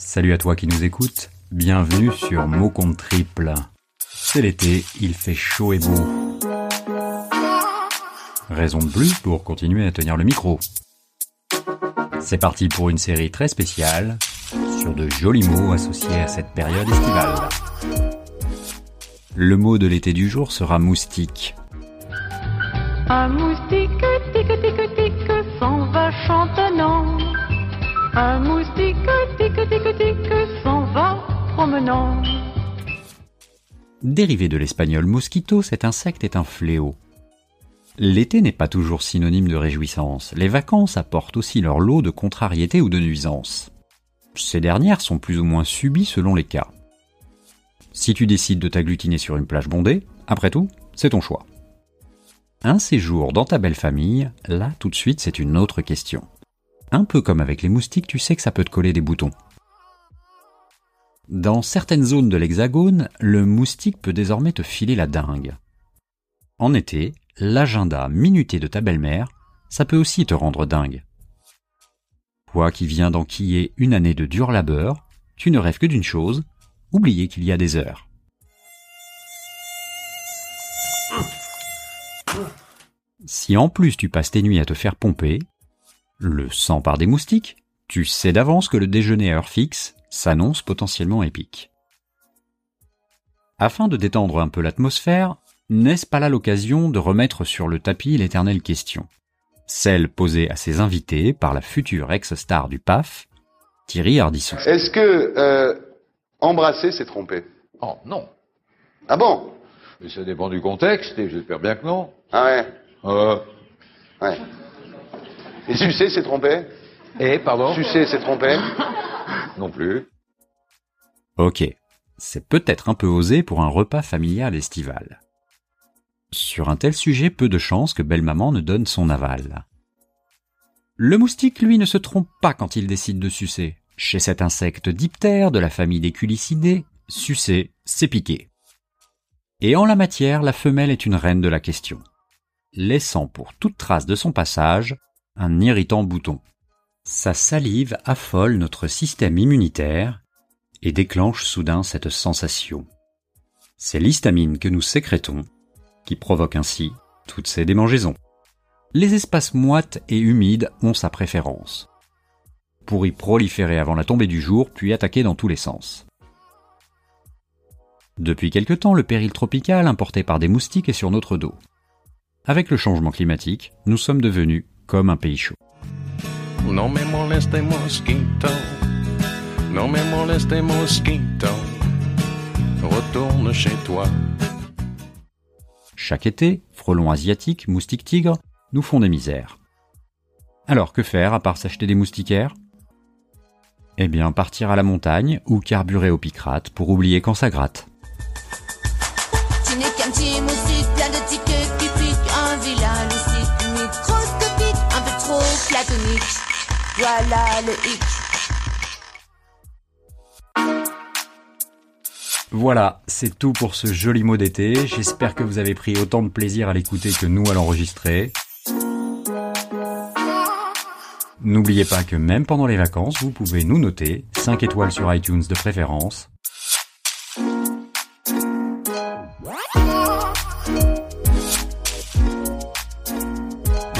Salut à toi qui nous écoutes, bienvenue sur Mot Compte Triple. C'est l'été, il fait chaud et beau. Raison de plus pour continuer à tenir le micro. C'est parti pour une série très spéciale sur de jolis mots associés à cette période estivale. Le mot de l'été du jour sera moustique. Un moustique tic tic tic va chantonnant. Un moustique tic s'en va promenant. Dérivé de l'espagnol mosquito, cet insecte est un fléau. L'été n'est pas toujours synonyme de réjouissance. Les vacances apportent aussi leur lot de contrariétés ou de nuisances. Ces dernières sont plus ou moins subies selon les cas. Si tu décides de t'agglutiner sur une plage bondée, après tout, c'est ton choix. Un séjour dans ta belle famille, là tout de suite c'est une autre question. Un peu comme avec les moustiques, tu sais que ça peut te coller des boutons. Dans certaines zones de l'hexagone, le moustique peut désormais te filer la dingue. En été, l'agenda minuté de ta belle-mère, ça peut aussi te rendre dingue. Toi qui viens d'enquiller une année de dur labeur, tu ne rêves que d'une chose, oublier qu'il y a des heures. Si en plus tu passes tes nuits à te faire pomper, le sang par des moustiques, tu sais d'avance que le déjeuner à heure fixe s'annonce potentiellement épique. Afin de détendre un peu l'atmosphère, n'est-ce pas là l'occasion de remettre sur le tapis l'éternelle question? Celle posée à ses invités par la future ex-star du PAF, Thierry Ardisson. Est-ce que euh, embrasser, c'est tromper? Oh non. Ah bon? Mais ça dépend du contexte et j'espère bien que non. Ah ouais? Euh, Ouais. Et sucer, c'est tromper et pardon Sucer, c'est tromper Non plus. Ok, c'est peut-être un peu osé pour un repas familial estival. Sur un tel sujet, peu de chances que belle-maman ne donne son aval. Le moustique, lui, ne se trompe pas quand il décide de sucer. Chez cet insecte diptère de la famille des culicidés, sucer, c'est piquer. Et en la matière, la femelle est une reine de la question, laissant pour toute trace de son passage un irritant bouton. Sa salive affole notre système immunitaire et déclenche soudain cette sensation. C'est l'histamine que nous sécrétons qui provoque ainsi toutes ces démangeaisons. Les espaces moites et humides ont sa préférence. Pour y proliférer avant la tombée du jour, puis attaquer dans tous les sens. Depuis quelque temps, le péril tropical importé par des moustiques est sur notre dos. Avec le changement climatique, nous sommes devenus comme un pays chaud. No me moleste mosquito, no me moleste mosquito, retourne chez toi. Chaque été, frelons asiatiques, moustiques tigres, nous font des misères. Alors que faire à part s'acheter des moustiquaires? Eh bien partir à la montagne ou carburer au picrate pour oublier quand ça gratte. Tu n'es qu'un petit moustique plein de tickets Voilà c'est tout pour ce joli mot d'été. J'espère que vous avez pris autant de plaisir à l'écouter que nous à l'enregistrer. N'oubliez pas que même pendant les vacances, vous pouvez nous noter 5 étoiles sur iTunes de préférence.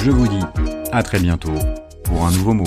Je vous dis à très bientôt pour un nouveau mot.